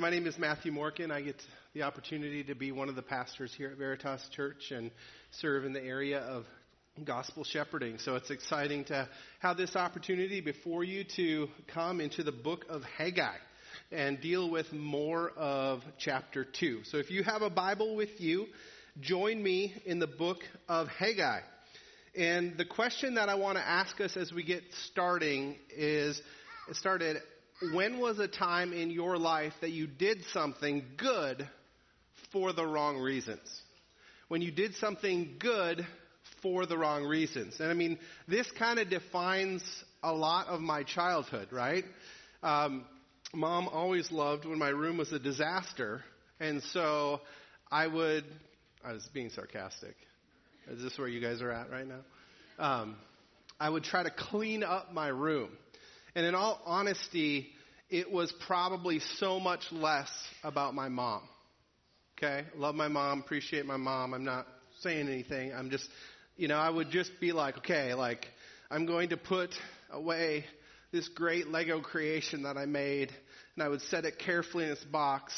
My name is Matthew Morgan. I get the opportunity to be one of the pastors here at Veritas Church and serve in the area of gospel shepherding. So it's exciting to have this opportunity before you to come into the book of Haggai and deal with more of chapter 2. So if you have a Bible with you, join me in the book of Haggai. And the question that I want to ask us as we get starting is it started when was a time in your life that you did something good for the wrong reasons? When you did something good for the wrong reasons. And I mean, this kind of defines a lot of my childhood, right? Um, Mom always loved when my room was a disaster. And so I would, I was being sarcastic. Is this where you guys are at right now? Um, I would try to clean up my room. And in all honesty, it was probably so much less about my mom. Okay? Love my mom, appreciate my mom. I'm not saying anything. I'm just, you know, I would just be like, okay, like, I'm going to put away this great Lego creation that I made, and I would set it carefully in its box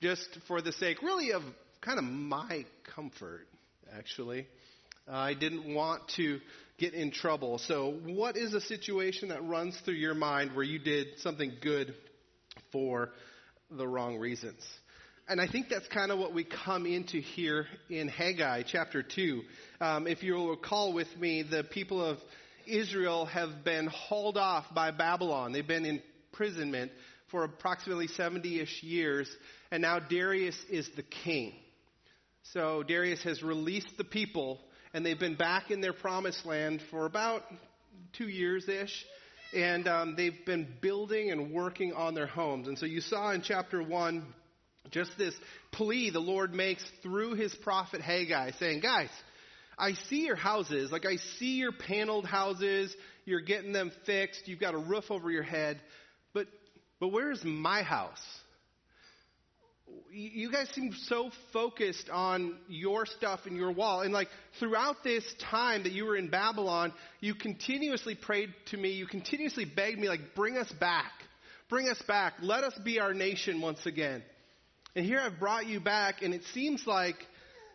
just for the sake, really, of kind of my comfort, actually. Uh, I didn't want to get in trouble. So, what is a situation that runs through your mind where you did something good for the wrong reasons? And I think that's kind of what we come into here in Haggai chapter 2. Um, if you'll recall with me, the people of Israel have been hauled off by Babylon. They've been in imprisonment for approximately 70 ish years, and now Darius is the king. So Darius has released the people and they've been back in their promised land for about two years ish. And um, they've been building and working on their homes. And so you saw in chapter 1 just this plea the Lord makes through his prophet Haggai saying, Guys, I see your houses. Like, I see your paneled houses. You're getting them fixed. You've got a roof over your head. But, but where's my house? You guys seem so focused on your stuff and your wall. And like throughout this time that you were in Babylon, you continuously prayed to me. You continuously begged me, like, bring us back. Bring us back. Let us be our nation once again. And here I've brought you back, and it seems like,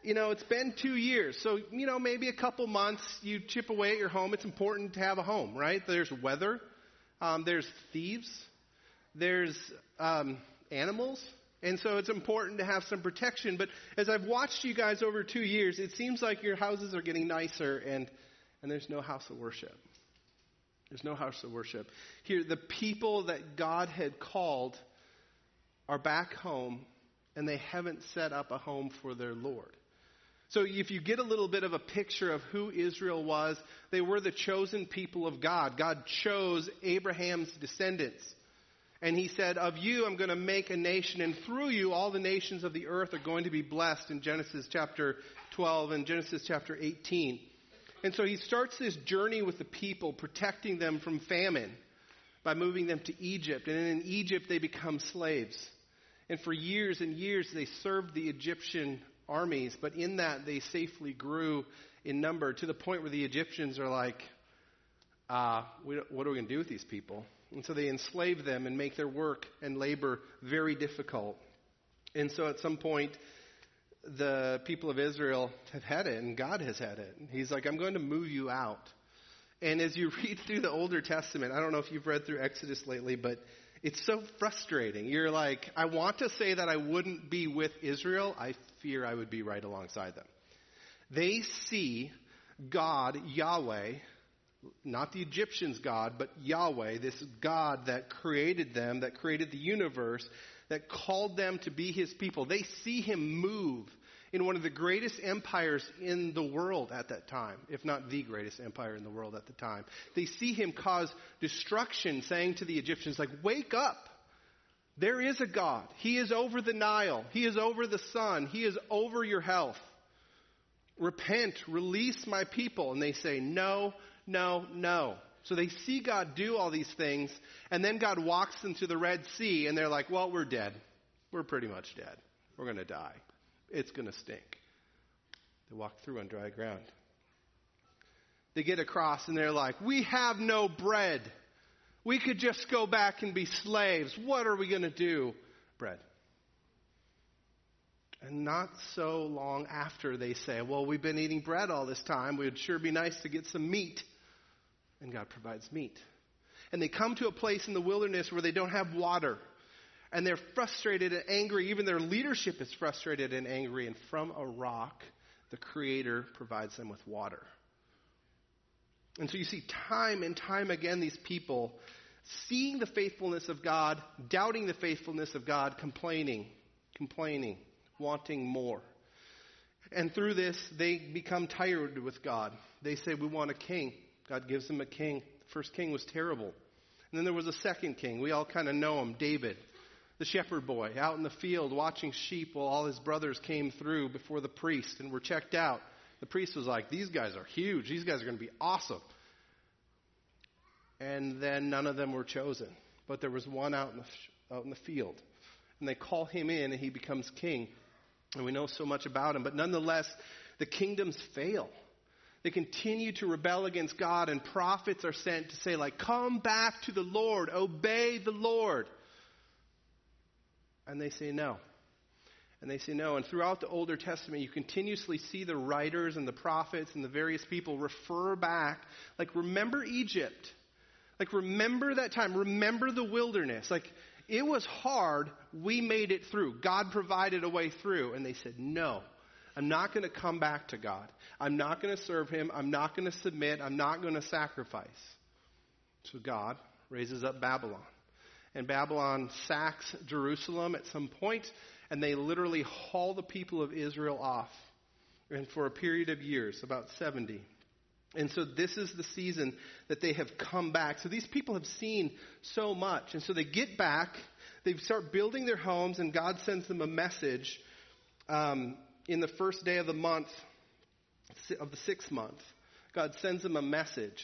you know, it's been two years. So, you know, maybe a couple months you chip away at your home. It's important to have a home, right? There's weather, um, there's thieves, there's um, animals and so it's important to have some protection. But as I've watched you guys over two years, it seems like your houses are getting nicer and, and there's no house of worship. There's no house of worship. Here, the people that God had called are back home and they haven't set up a home for their Lord. So if you get a little bit of a picture of who Israel was, they were the chosen people of God. God chose Abraham's descendants. And he said, Of you I'm going to make a nation, and through you all the nations of the earth are going to be blessed in Genesis chapter 12 and Genesis chapter 18. And so he starts this journey with the people, protecting them from famine by moving them to Egypt. And in Egypt they become slaves. And for years and years they served the Egyptian armies, but in that they safely grew in number to the point where the Egyptians are like, uh, what are we going to do with these people? And so they enslave them and make their work and labor very difficult. And so at some point, the people of Israel have had it, and God has had it. He's like, I'm going to move you out. And as you read through the Older Testament, I don't know if you've read through Exodus lately, but it's so frustrating. You're like, I want to say that I wouldn't be with Israel. I fear I would be right alongside them. They see God, Yahweh, not the Egyptians' God, but Yahweh, this God that created them, that created the universe, that called them to be his people. They see him move in one of the greatest empires in the world at that time, if not the greatest empire in the world at the time. They see him cause destruction, saying to the Egyptians, like, wake up. There is a God. He is over the Nile. He is over the sun. He is over your health. Repent, release my people. And they say, no, no, no. So they see God do all these things, and then God walks them to the Red Sea, and they're like, well, we're dead. We're pretty much dead. We're going to die. It's going to stink. They walk through on dry ground. They get across, and they're like, we have no bread. We could just go back and be slaves. What are we going to do? Bread. And not so long after, they say, Well, we've been eating bread all this time. It would sure be nice to get some meat. And God provides meat. And they come to a place in the wilderness where they don't have water. And they're frustrated and angry. Even their leadership is frustrated and angry. And from a rock, the Creator provides them with water. And so you see time and time again these people seeing the faithfulness of God, doubting the faithfulness of God, complaining, complaining, wanting more. And through this, they become tired with God. They say, We want a king. God gives them a king. The first king was terrible. And then there was a second king. We all kind of know him, David, the shepherd boy, out in the field watching sheep while all his brothers came through before the priest and were checked out. The priest was like, These guys are huge. These guys are going to be awesome. And then none of them were chosen. But there was one out in the, out in the field. And they call him in, and he becomes king. And we know so much about him. But nonetheless, the kingdoms fail. They continue to rebel against God, and prophets are sent to say, like, come back to the Lord, obey the Lord. And they say no. And they say no. And throughout the Older Testament, you continuously see the writers and the prophets and the various people refer back, like, remember Egypt. Like, remember that time. Remember the wilderness. Like, it was hard. We made it through. God provided a way through. And they said, no. I'm not going to come back to God. I'm not going to serve Him. I'm not going to submit. I'm not going to sacrifice. So God raises up Babylon. And Babylon sacks Jerusalem at some point, and they literally haul the people of Israel off. And for a period of years, about 70. And so this is the season that they have come back. So these people have seen so much. And so they get back, they start building their homes, and God sends them a message um, in the first day of the month, of the sixth month. God sends them a message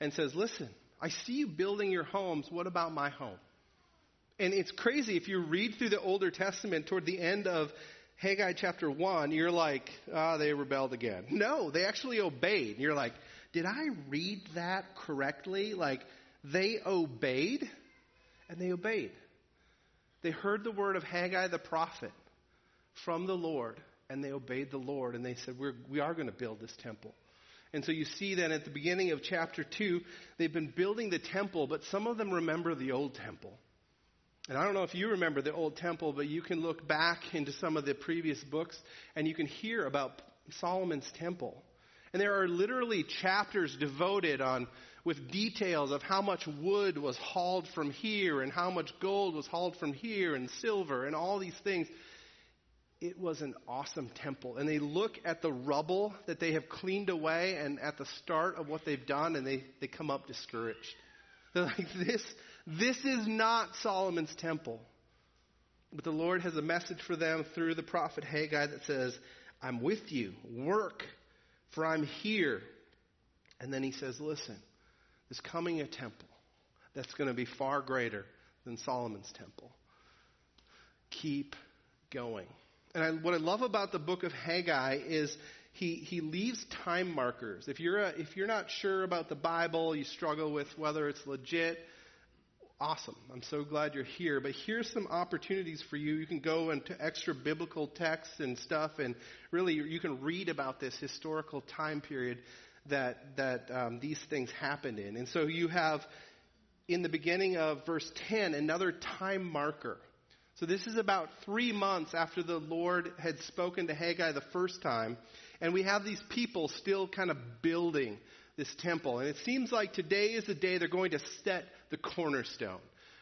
and says, Listen, I see you building your homes. What about my home? And it's crazy if you read through the Older Testament toward the end of Haggai chapter 1, you're like, ah, oh, they rebelled again. No, they actually obeyed. You're like, did I read that correctly? Like, they obeyed, and they obeyed. They heard the word of Haggai the prophet from the Lord, and they obeyed the Lord, and they said, We're, we are going to build this temple. And so you see that at the beginning of chapter 2, they've been building the temple, but some of them remember the old temple. And I don't know if you remember the old temple, but you can look back into some of the previous books and you can hear about Solomon's temple. And there are literally chapters devoted on with details of how much wood was hauled from here and how much gold was hauled from here and silver and all these things. It was an awesome temple. And they look at the rubble that they have cleaned away and at the start of what they've done and they, they come up discouraged. They're like, this, this is not Solomon's temple. But the Lord has a message for them through the prophet Haggai that says, I'm with you. Work, for I'm here. And then he says, Listen, there's coming a temple that's going to be far greater than Solomon's temple. Keep going. And I, what I love about the book of Haggai is he, he leaves time markers. If you're, a, if you're not sure about the Bible, you struggle with whether it's legit, awesome. I'm so glad you're here. But here's some opportunities for you. You can go into extra biblical texts and stuff, and really you can read about this historical time period that that um, these things happened in. And so you have in the beginning of verse 10 another time marker. So this is about three months after the Lord had spoken to Haggai the first time, and we have these people still kind of building this temple. And it seems like today is the day they're going to set the cornerstone.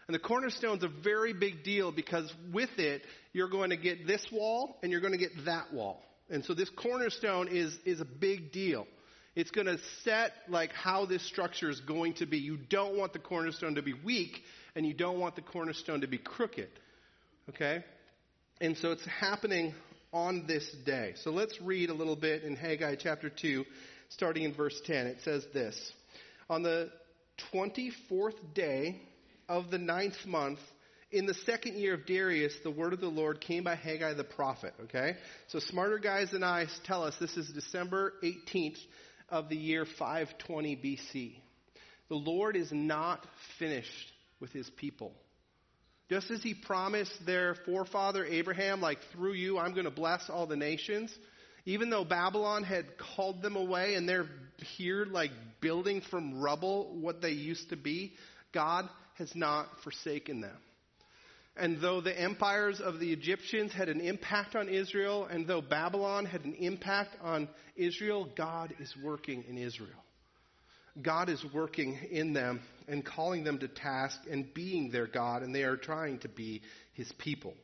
And the cornerstone is a very big deal because with it, you're going to get this wall and you're going to get that wall. And so this cornerstone is, is a big deal. It's going to set like how this structure is going to be. You don't want the cornerstone to be weak and you don't want the cornerstone to be crooked. Okay? And so it's happening on this day. So let's read a little bit in Haggai chapter 2, starting in verse 10. It says this On the 24th day of the ninth month, in the second year of Darius, the word of the Lord came by Haggai the prophet. Okay? So smarter guys than I tell us this is December 18th of the year 520 BC. The Lord is not finished with his people. Just as he promised their forefather Abraham, like, through you, I'm going to bless all the nations. Even though Babylon had called them away and they're here, like, building from rubble what they used to be, God has not forsaken them. And though the empires of the Egyptians had an impact on Israel, and though Babylon had an impact on Israel, God is working in Israel. God is working in them and calling them to task and being their God, and they are trying to be his people.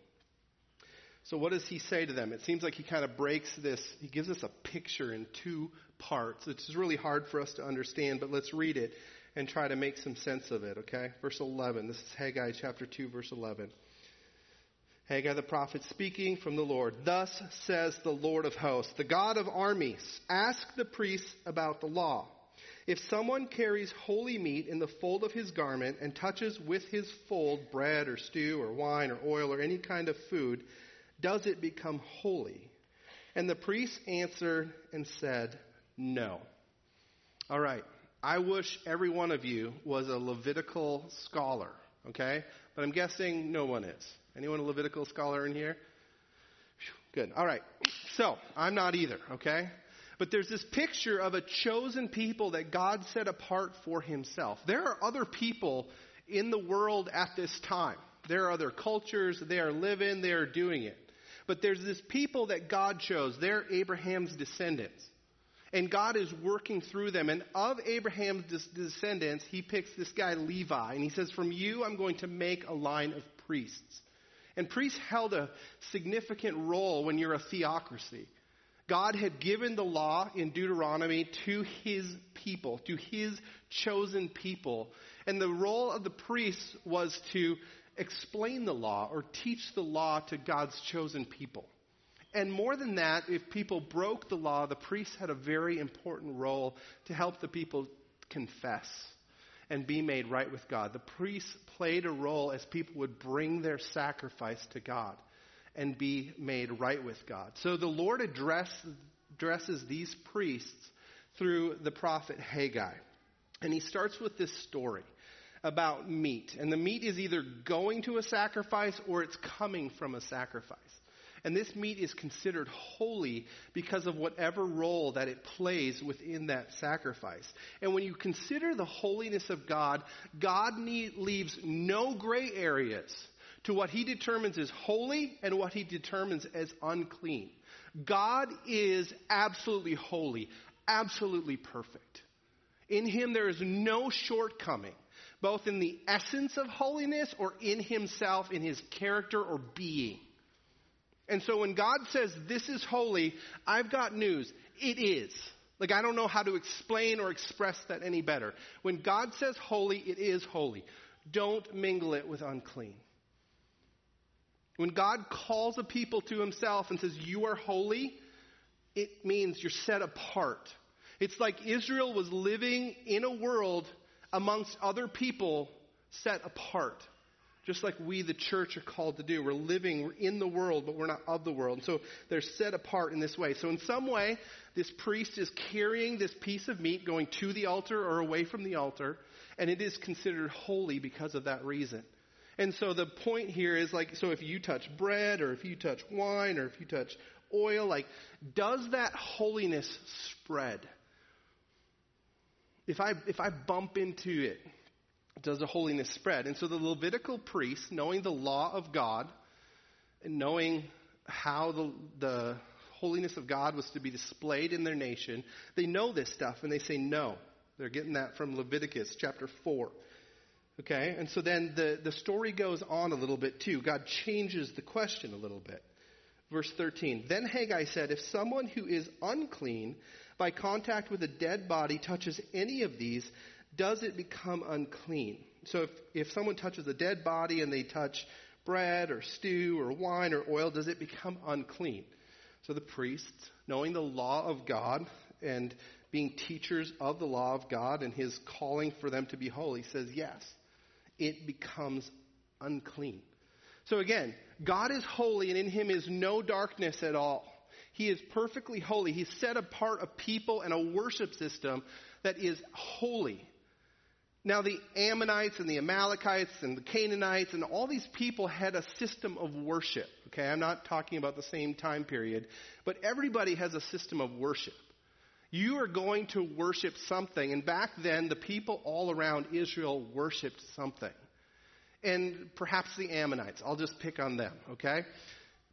So, what does he say to them? It seems like he kind of breaks this, he gives us a picture in two parts. It's really hard for us to understand, but let's read it and try to make some sense of it, okay? Verse 11. This is Haggai chapter 2, verse 11. Haggai the prophet speaking from the Lord. Thus says the Lord of hosts, the God of armies, ask the priests about the law. If someone carries holy meat in the fold of his garment and touches with his fold bread or stew or wine or oil or any kind of food, does it become holy? And the priest answered and said, No. All right. I wish every one of you was a Levitical scholar, okay? But I'm guessing no one is. Anyone a Levitical scholar in here? Good. All right. So, I'm not either, okay? But there's this picture of a chosen people that God set apart for himself. There are other people in the world at this time. There are other cultures, they are living, they are doing it. But there's this people that God chose. They're Abraham's descendants. And God is working through them. And of Abraham's descendants, he picks this guy Levi. And he says, From you, I'm going to make a line of priests. And priests held a significant role when you're a theocracy. God had given the law in Deuteronomy to his people, to his chosen people. And the role of the priests was to explain the law or teach the law to God's chosen people. And more than that, if people broke the law, the priests had a very important role to help the people confess and be made right with God. The priests played a role as people would bring their sacrifice to God and be made right with God. So the Lord address, addresses these priests through the prophet Haggai. And he starts with this story about meat. And the meat is either going to a sacrifice or it's coming from a sacrifice. And this meat is considered holy because of whatever role that it plays within that sacrifice. And when you consider the holiness of God, God need, leaves no gray areas to what he determines as holy and what he determines as unclean. God is absolutely holy, absolutely perfect. In him there is no shortcoming, both in the essence of holiness or in himself, in his character or being. And so when God says, This is holy, I've got news. It is. Like, I don't know how to explain or express that any better. When God says holy, it is holy. Don't mingle it with unclean. When God calls a people to himself and says, You are holy, it means you're set apart. It's like Israel was living in a world amongst other people set apart just like we, the church, are called to do. We're living, we're in the world, but we're not of the world. And so they're set apart in this way. So, in some way, this priest is carrying this piece of meat going to the altar or away from the altar, and it is considered holy because of that reason. And so the point here is like, so if you touch bread, or if you touch wine, or if you touch oil, like, does that holiness spread? If I, if I bump into it, does the holiness spread? And so the Levitical priests, knowing the law of God, and knowing how the, the holiness of God was to be displayed in their nation, they know this stuff and they say no. They're getting that from Leviticus chapter 4. Okay? And so then the, the story goes on a little bit too. God changes the question a little bit. Verse 13 Then Haggai said, If someone who is unclean by contact with a dead body touches any of these, does it become unclean? So if, if someone touches a dead body and they touch bread or stew or wine or oil, does it become unclean? So the priests, knowing the law of God and being teachers of the law of God and his calling for them to be holy, says yes, it becomes unclean. So again, God is holy and in him is no darkness at all. He is perfectly holy. He set apart a people and a worship system that is holy Now, the Ammonites and the Amalekites and the Canaanites and all these people had a system of worship. Okay, I'm not talking about the same time period, but everybody has a system of worship. You are going to worship something, and back then, the people all around Israel worshiped something. And perhaps the Ammonites, I'll just pick on them, okay?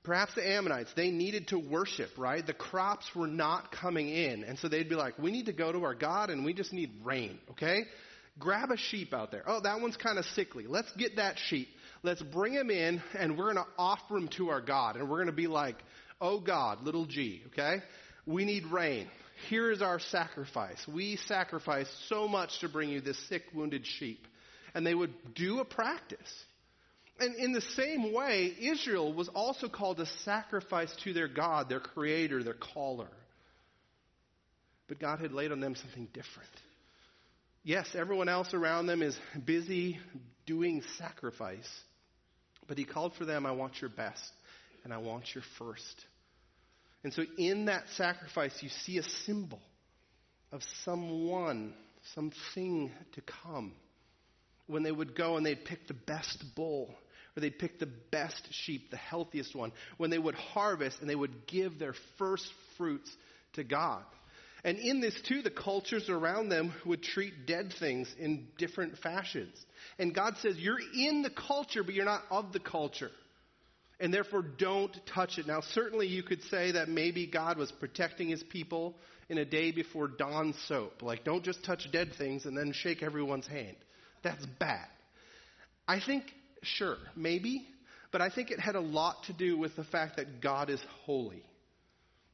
Perhaps the Ammonites, they needed to worship, right? The crops were not coming in, and so they'd be like, we need to go to our God and we just need rain, okay? grab a sheep out there. Oh, that one's kind of sickly. Let's get that sheep. Let's bring him in, and we're going to offer him to our God. And we're going to be like, oh God, little g, okay? We need rain. Here is our sacrifice. We sacrifice so much to bring you this sick, wounded sheep. And they would do a practice. And in the same way, Israel was also called to sacrifice to their God, their creator, their caller. But God had laid on them something different. Yes, everyone else around them is busy doing sacrifice. But he called for them, I want your best, and I want your first. And so in that sacrifice, you see a symbol of someone, something to come. When they would go and they'd pick the best bull, or they'd pick the best sheep, the healthiest one. When they would harvest and they would give their first fruits to God. And in this, too, the cultures around them would treat dead things in different fashions. And God says, You're in the culture, but you're not of the culture. And therefore, don't touch it. Now, certainly you could say that maybe God was protecting his people in a day before dawn soap. Like, don't just touch dead things and then shake everyone's hand. That's bad. I think, sure, maybe, but I think it had a lot to do with the fact that God is holy.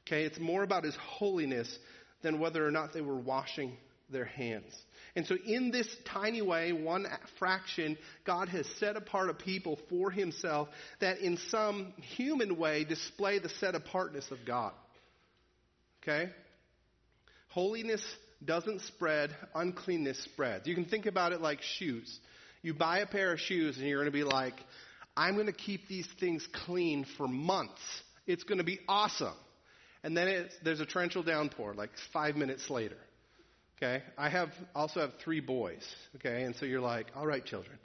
Okay, it's more about his holiness than whether or not they were washing their hands. And so, in this tiny way, one fraction, God has set apart a people for himself that, in some human way, display the set apartness of God. Okay? Holiness doesn't spread, uncleanness spreads. You can think about it like shoes. You buy a pair of shoes and you're going to be like, I'm going to keep these things clean for months. It's going to be awesome and then there's a torrential downpour like five minutes later. Okay? I have also have three boys. Okay? And so you're like, all right, children,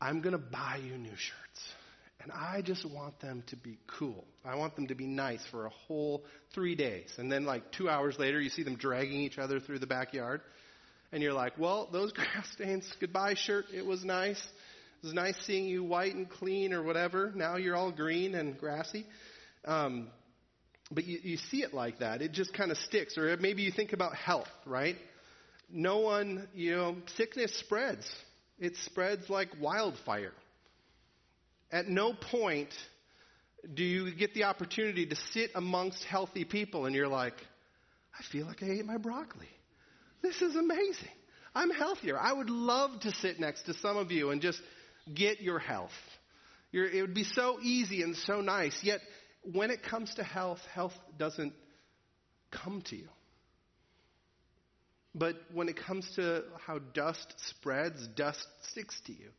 I'm going to buy you new shirts. And I just want them to be cool. I want them to be nice for a whole three days. And then, like, two hours later, you see them dragging each other through the backyard. And you're like, well, those grass stains, goodbye, shirt. It was nice. It was nice seeing you white and clean or whatever. Now you're all green and grassy. Um, but you, you see it like that. It just kind of sticks. Or maybe you think about health, right? No one, you know, sickness spreads. It spreads like wildfire. At no point do you get the opportunity to sit amongst healthy people and you're like, I feel like I ate my broccoli. This is amazing. I'm healthier. I would love to sit next to some of you and just get your health. You're, it would be so easy and so nice. Yet when it comes to health, health doesn't come to you. But when it comes to how dust spreads, dust sticks to you.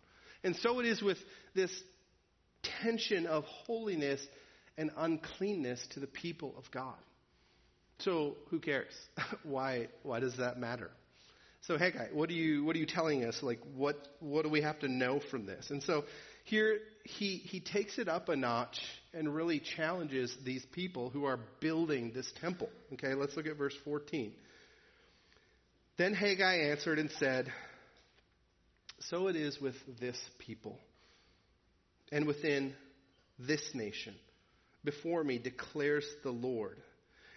And so it is with this tension of holiness and uncleanness to the people of God. So who cares? why why does that matter? So Haggai, what are you what are you telling us? Like what what do we have to know from this? And so here he he takes it up a notch and really challenges these people who are building this temple. Okay, let's look at verse 14. Then Haggai answered and said, So it is with this people and within this nation. Before me declares the Lord.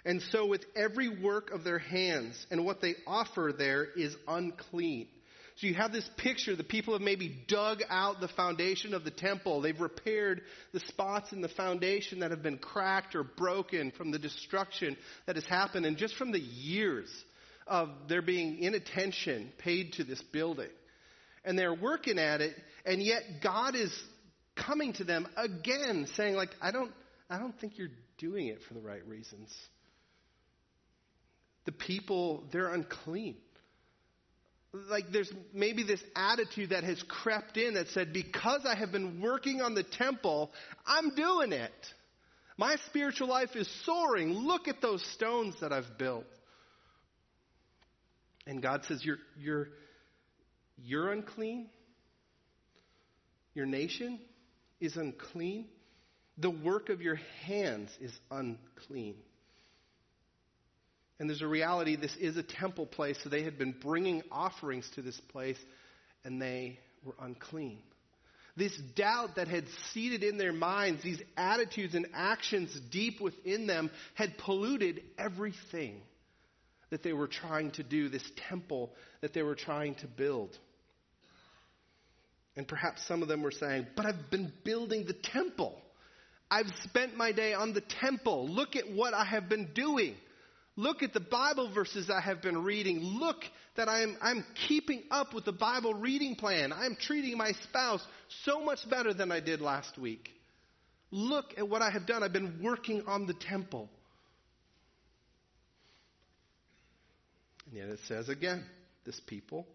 And so with every work of their hands, and what they offer there is unclean. So you have this picture. The people have maybe dug out the foundation of the temple. They've repaired the spots in the foundation that have been cracked or broken from the destruction that has happened and just from the years of there being inattention paid to this building. And they're working at it, and yet God is coming to them again saying like I don't I don't think you're doing it for the right reasons. The people, they're unclean like there's maybe this attitude that has crept in that said, because I have been working on the temple, I'm doing it. My spiritual life is soaring. Look at those stones that I've built. And God says, you're, you're, You're unclean. Your nation is unclean. The work of your hands is unclean. And there's a reality this is a temple place, so they had been bringing offerings to this place, and they were unclean. This doubt that had seeded in their minds, these attitudes and actions deep within them, had polluted everything that they were trying to do, this temple that they were trying to build. And perhaps some of them were saying, But I've been building the temple. I've spent my day on the temple. Look at what I have been doing. Look at the Bible verses I have been reading. Look that I'm, I'm keeping up with the Bible reading plan. I'm treating my spouse so much better than I did last week. Look at what I have done. I've been working on the temple. And yet it says again, this people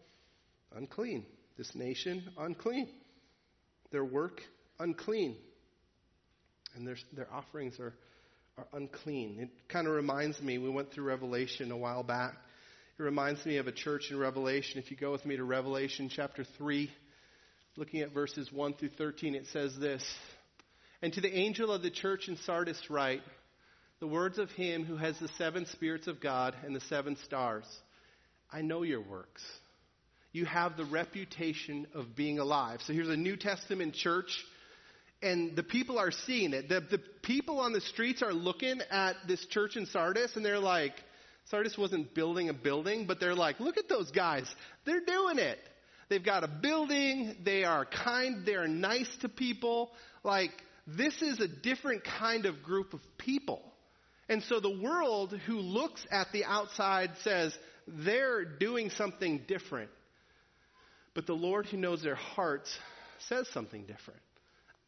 unclean. This nation unclean. Their work unclean. And their, their offerings are are unclean. It kind of reminds me, we went through Revelation a while back. It reminds me of a church in Revelation. If you go with me to Revelation chapter 3, looking at verses 1 through 13, it says this And to the angel of the church in Sardis write, the words of him who has the seven spirits of God and the seven stars. I know your works. You have the reputation of being alive. So here's a New Testament church and the people are seeing it. The, the people on the streets are looking at this church in Sardis and they're like, Sardis wasn't building a building, but they're like, look at those guys. They're doing it. They've got a building. They are kind. They are nice to people. Like, this is a different kind of group of people. And so the world who looks at the outside says they're doing something different. But the Lord who knows their hearts says something different.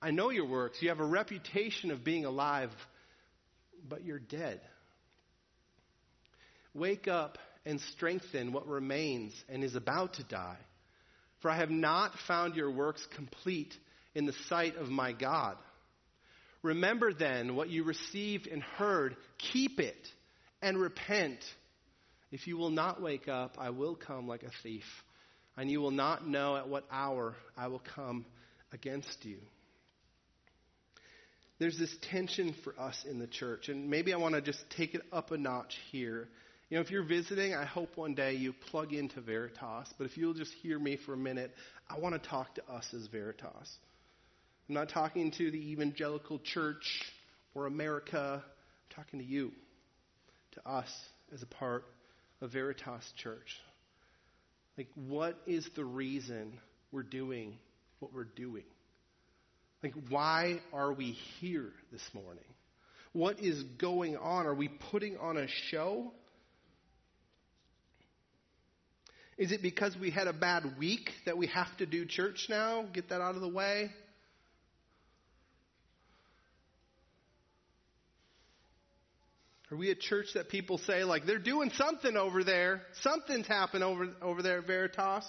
I know your works. You have a reputation of being alive, but you're dead. Wake up and strengthen what remains and is about to die. For I have not found your works complete in the sight of my God. Remember then what you received and heard, keep it and repent. If you will not wake up, I will come like a thief, and you will not know at what hour I will come against you there's this tension for us in the church. And maybe I want to just take it up a notch here. You know, if you're visiting, I hope one day you plug into Veritas. But if you'll just hear me for a minute, I want to talk to us as Veritas. I'm not talking to the evangelical church or America. I'm talking to you, to us as a part of Veritas Church. Like, what is the reason we're doing what we're doing? Like, why are we here this morning? What is going on? Are we putting on a show? Is it because we had a bad week that we have to do church now? Get that out of the way? Are we a church that people say, like, they're doing something over there? Something's happened over, over there at Veritas.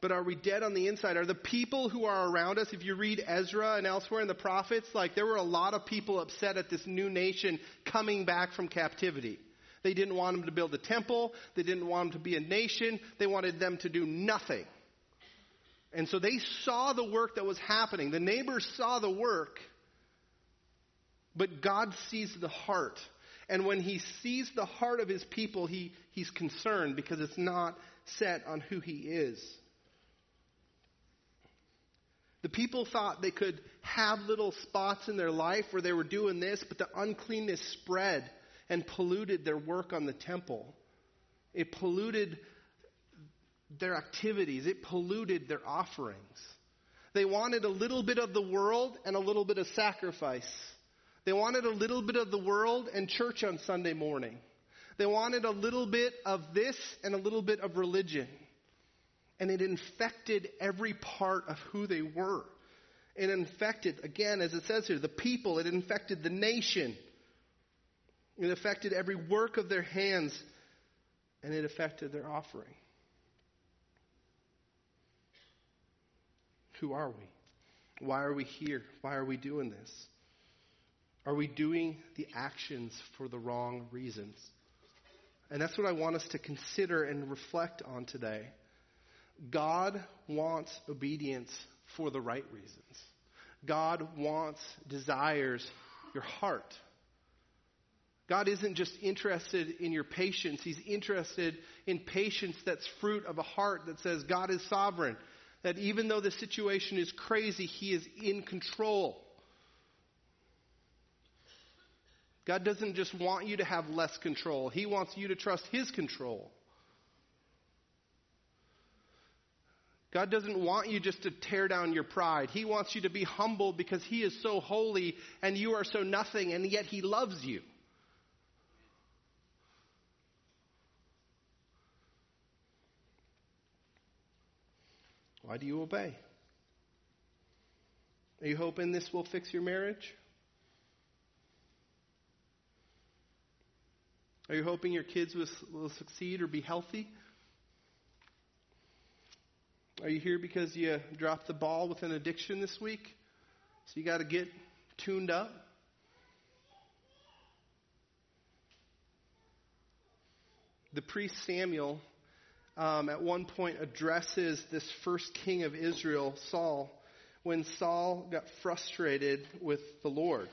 But are we dead on the inside? Are the people who are around us, if you read Ezra and elsewhere in the prophets, like there were a lot of people upset at this new nation coming back from captivity. They didn't want them to build a temple. They didn't want them to be a nation. They wanted them to do nothing. And so they saw the work that was happening. The neighbors saw the work. But God sees the heart. And when he sees the heart of his people, he, he's concerned because it's not set on who he is. The people thought they could have little spots in their life where they were doing this, but the uncleanness spread and polluted their work on the temple. It polluted their activities, it polluted their offerings. They wanted a little bit of the world and a little bit of sacrifice. They wanted a little bit of the world and church on Sunday morning. They wanted a little bit of this and a little bit of religion and it infected every part of who they were. It infected, again, as it says here, the people, it infected the nation, it affected every work of their hands, and it affected their offering. Who are we? Why are we here? Why are we doing this? Are we doing the actions for the wrong reasons? And that's what I want us to consider and reflect on today. God wants obedience for the right reasons. God wants, desires your heart. God isn't just interested in your patience, He's interested in patience that's fruit of a heart that says God is sovereign. That even though the situation is crazy, He is in control. God doesn't just want you to have less control, He wants you to trust His control. God doesn't want you just to tear down your pride. He wants you to be humble because He is so holy and you are so nothing, and yet He loves you. Why do you obey? Are you hoping this will fix your marriage? Are you hoping your kids will, will succeed or be healthy? Are you here because you dropped the ball with an addiction this week? So you got to get tuned up? The priest Samuel um, at one point addresses this first king of Israel, Saul, when Saul got frustrated with the Lord.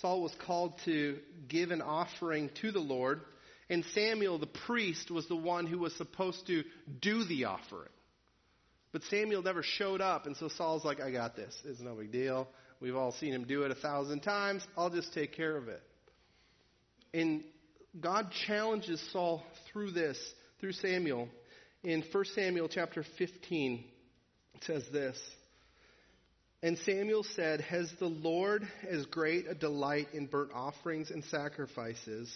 Saul was called to give an offering to the Lord, and Samuel, the priest, was the one who was supposed to do the offering. But Samuel never showed up, and so Saul's like, I got this. It's no big deal. We've all seen him do it a thousand times. I'll just take care of it. And God challenges Saul through this, through Samuel. In 1 Samuel chapter 15, it says this. And Samuel said, Has the Lord as great a delight in burnt offerings and sacrifices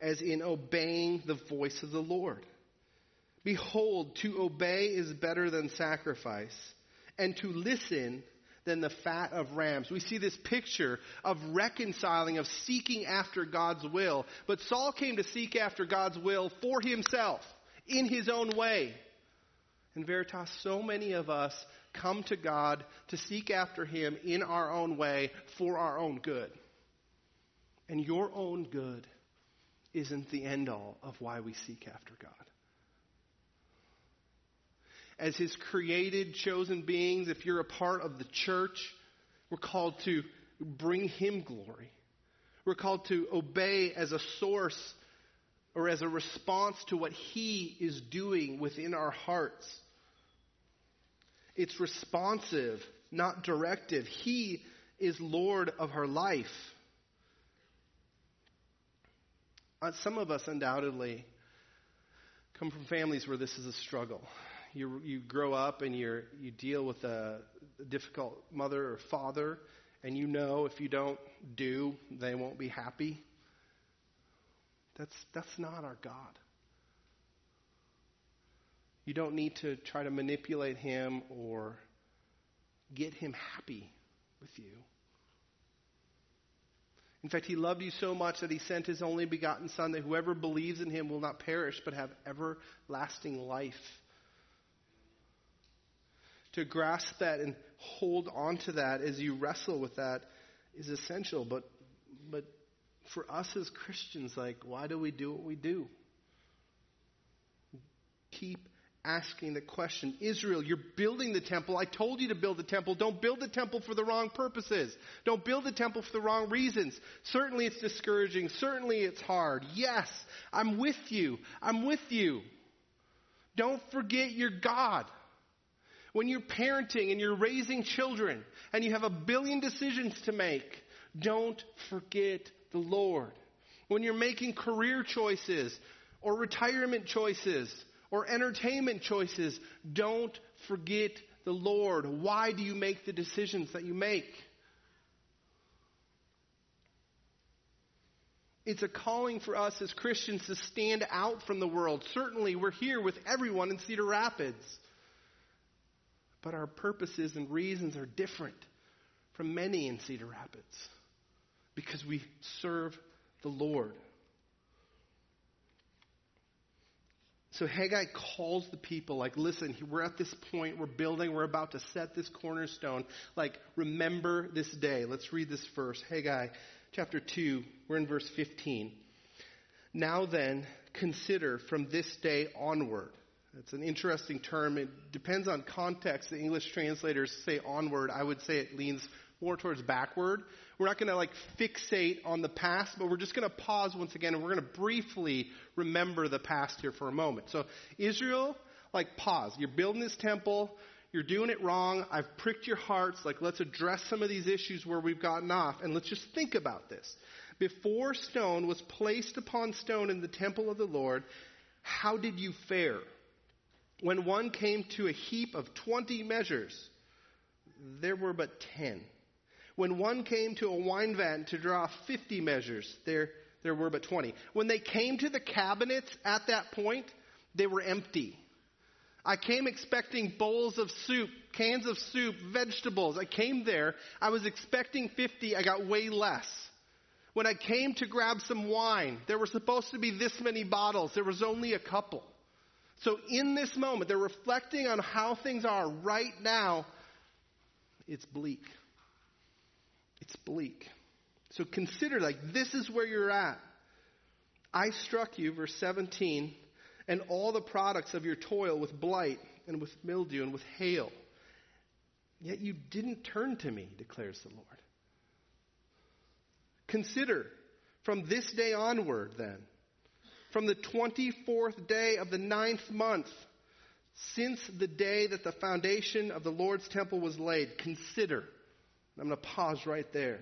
as in obeying the voice of the Lord? Behold, to obey is better than sacrifice, and to listen than the fat of rams. We see this picture of reconciling, of seeking after God's will. But Saul came to seek after God's will for himself, in his own way. And Veritas, so many of us come to God to seek after Him in our own way for our own good. And your own good isn't the end all of why we seek after God as his created, chosen beings, if you're a part of the church, we're called to bring him glory. We're called to obey as a source or as a response to what he is doing within our hearts. It's responsive, not directive. He is Lord of our life. Uh, some of us undoubtedly come from families where this is a struggle you, you grow up and you you deal with a difficult mother or father, and you know if you don't do, they won't be happy. That's, that's not our God. You don't need to try to manipulate him or get him happy with you. In fact, he loved you so much that he sent his only begotten Son that whoever believes in him will not perish but have everlasting life to grasp that and hold on to that as you wrestle with that is essential. But, but for us as Christians, like, why do we do what we do? Keep asking the question Israel, you're building the temple. I told you to build the temple. Don't build the temple for the wrong purposes. Don't build the temple for the wrong reasons. Certainly it's discouraging. Certainly it's hard. Yes, I'm with you. I'm with you. Don't forget your God. When you're parenting and you're raising children and you have a billion decisions to make, don't forget the Lord. When you're making career choices or retirement choices or entertainment choices, don't forget the Lord. Why do you make the decisions that you make? It's a calling for us as Christians to stand out from the world. Certainly, we're here with everyone in Cedar Rapids but our purposes and reasons are different from many in Cedar Rapids because we serve the Lord. So Haggai calls the people, like, listen, we're at this point, we're building, we're about to set this cornerstone. Like, remember this day. Let's read this verse. Haggai chapter 2, we're in verse 15. Now then, consider from this day onward. It's an interesting term. It depends on context. The English translators say onward. I would say it leans more towards backward. We're not going to like fixate on the past, but we're just going to pause once again and we're going to briefly remember the past here for a moment. So Israel, like pause. You're building this temple. You're doing it wrong. I've pricked your hearts. Like let's address some of these issues where we've gotten off and let's just think about this. Before stone was placed upon stone in the temple of the Lord, how did you fare? When one came to a heap of 20 measures, there were but 10. When one came to a wine vat to draw 50 measures, there, there were but 20. When they came to the cabinets at that point, they were empty. I came expecting bowls of soup, cans of soup, vegetables. I came there. I was expecting 50. I got way less. When I came to grab some wine, there were supposed to be this many bottles. There was only a couple. So in this moment, they're reflecting on how things are right now. It's bleak. It's bleak. So consider, like, this is where you're at. I struck you, verse 17, and all the products of your toil with blight and with mildew and with hail. Yet you didn't turn to me, declares the Lord. Consider from this day onward, then, from the 24th day of the ninth month, since the day that the foundation of the Lord's temple was laid, consider I'm going to pause right there.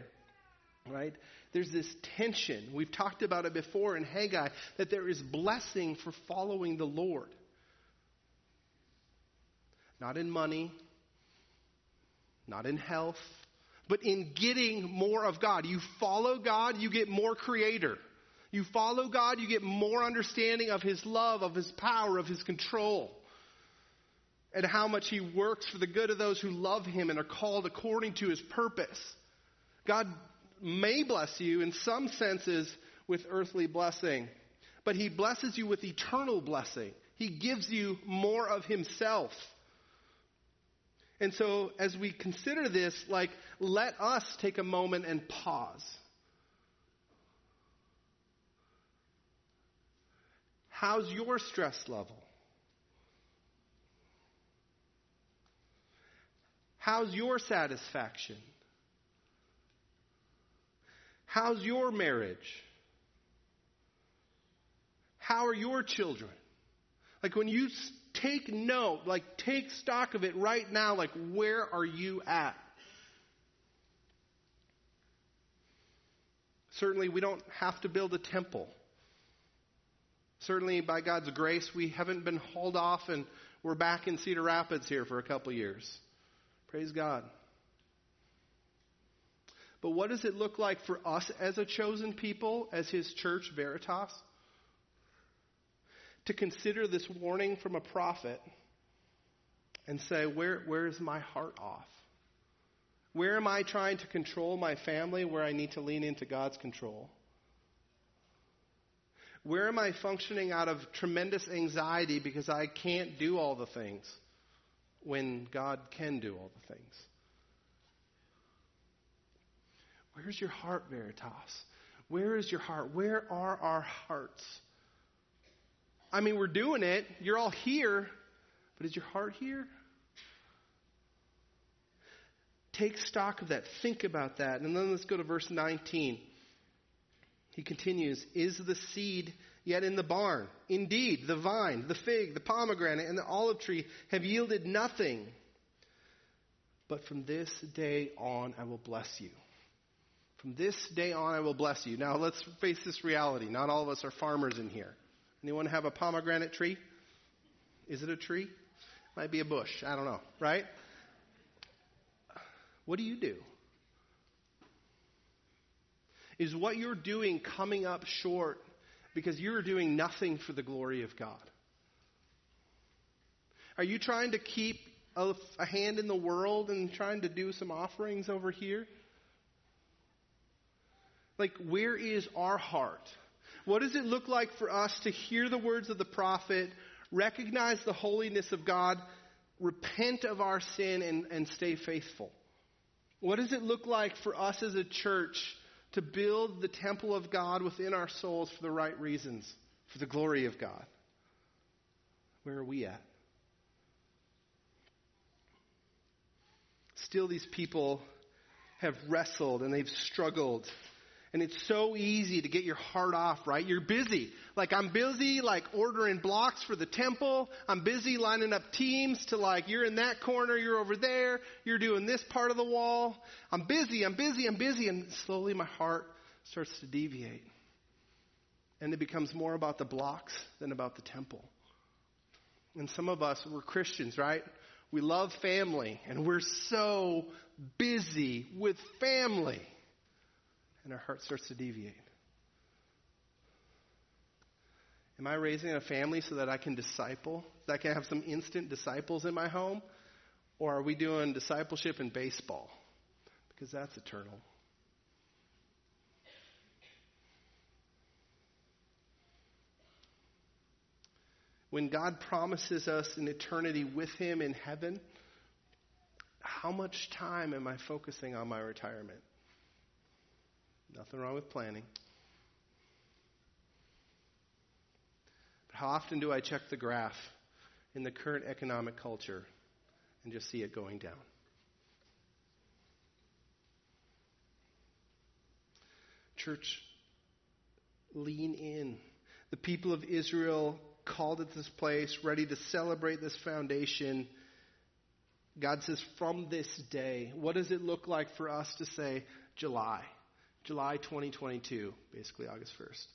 Right? There's this tension. We've talked about it before in Haggai that there is blessing for following the Lord. Not in money, not in health, but in getting more of God. You follow God, you get more creator. You follow God, you get more understanding of His love, of His power, of His control and how much He works for the good of those who love Him and are called according to His purpose. God may bless you in some senses with earthly blessing, but He blesses you with eternal blessing. He gives you more of Himself. And so, as we consider this, like, let us take a moment and pause. How's your stress level? How's your satisfaction? How's your marriage? How are your children? Like when you take note, like take stock of it right now, like where are you at? Certainly, we don't have to build a temple. Certainly, by God's grace, we haven't been hauled off and we're back in Cedar Rapids here for a couple years. Praise God. But what does it look like for us as a chosen people, as His church, Veritas? To consider this warning from a prophet and say, where, where is my heart off? Where am I trying to control my family where I need to lean into God's control? Where am I functioning out of tremendous anxiety because I can't do all the things? when God can do all the things? Where's your heart, Veritas? Where is your heart? Where are our hearts? I mean, we're doing it. You're all here. But is your heart here? Take stock of that. Think about that. And then let's go to verse 19. He continues Is the seed yet in the barn. Indeed, the vine, the fig, the pomegranate, and the olive tree have yielded nothing. But from this day on, I will bless you. From this day on, I will bless you. Now, let's face this reality. Not all of us are farmers in here. Anyone have a pomegranate tree? Is it a tree? Might be a bush. I don't know, right? What do you do? Is what you're doing coming up short because you're doing nothing for the glory of God? Are you trying to keep a, a, hand in the world and trying to do some offerings over here? Like, where is our heart? What does it look like for us to hear the words of the prophet, recognize the holiness of God, repent of our sin, and, and stay faithful? What does it look like for us as a church to build the temple of God within our souls for the right reasons. for the glory of God. Where are we at? Still, these people have wrestled and they've struggled. And it's so easy to get your heart off, right? You're busy. Like, I'm busy, like, ordering blocks for the temple. I'm busy lining up teams to, like, you're in that corner, you're over there, you're doing this part of the wall. I'm busy, I'm busy, I'm busy. And slowly my heart starts to deviate. And it becomes more about the blocks than about the temple. And some of us, we're Christians, right? We love family, and we're so busy with family. And our heart starts to deviate. Am I raising a family so that I can disciple? So I can have some instant disciples in my home? Or are we doing discipleship in baseball? Because that's eternal. when God promises us an eternity with Him in heaven, how much time am I focusing on my retirement? Nothing wrong with planning. But how often do I check the graph in the current economic culture and just see it going down? Church, lean in. The people of Israel called at this place, ready to celebrate this foundation. God says, from this day, what does it look like for us to say July? July 2022, basically August 1st.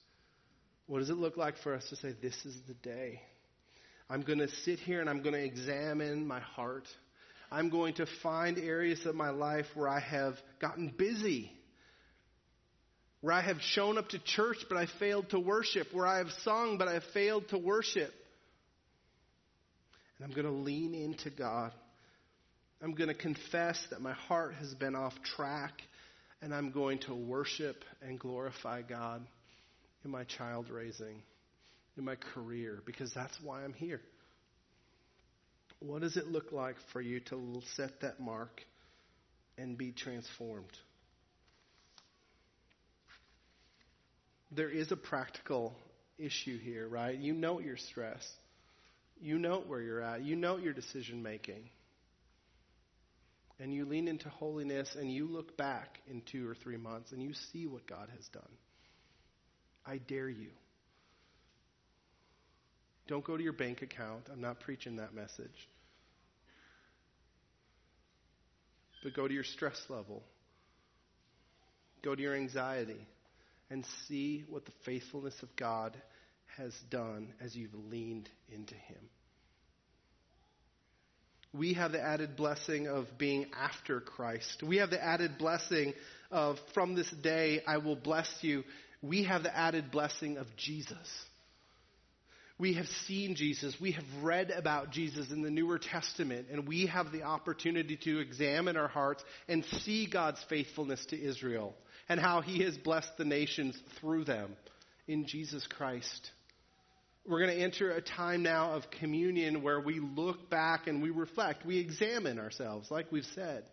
What does it look like for us to say, this is the day? I'm going to sit here and I'm going to examine my heart. I'm going to find areas of my life where I have gotten busy where I have shown up to church but I failed to worship, where I have sung but I have failed to worship. And I'm going to lean into God. I'm going to confess that my heart has been off track, and I'm going to worship and glorify God in my child raising, in my career, because that's why I'm here. What does it look like for you to set that mark and be transformed? there is a practical issue here, right? You know your stress. You know where you're at. You know your decision making. And you lean into holiness and you look back in two or three months and you see what God has done. I dare you. Don't go to your bank account. I'm not preaching that message. But go to your stress level. Go to your anxiety and see what the faithfulness of God has done as you've leaned into Him. We have the added blessing of being after Christ. We have the added blessing of, from this day, I will bless you. We have the added blessing of Jesus. We have seen Jesus. We have read about Jesus in the Newer Testament, and we have the opportunity to examine our hearts and see God's faithfulness to Israel and how he has blessed the nations through them in Jesus Christ. We're going to enter a time now of communion where we look back and we reflect. We examine ourselves, like we've said.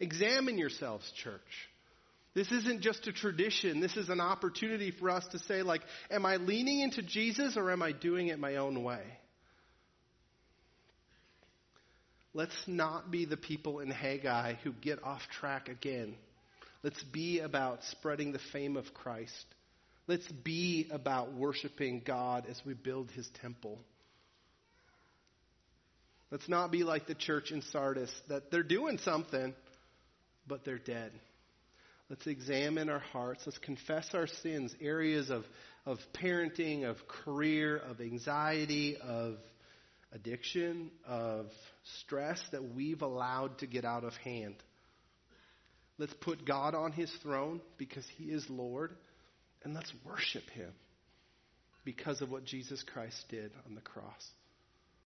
Examine yourselves, church. This isn't just a tradition. This is an opportunity for us to say, like, am I leaning into Jesus or am I doing it my own way? Let's not be the people in Haggai who get off track again. Let's be about spreading the fame of Christ. Let's be about worshiping God as we build his temple. Let's not be like the church in Sardis, that they're doing something, but they're dead. Let's examine our hearts. Let's confess our sins, areas of, of parenting, of career, of anxiety, of addiction, of stress that we've allowed to get out of hand. Let's put God on his throne because he is Lord, and let's worship him because of what Jesus Christ did on the cross.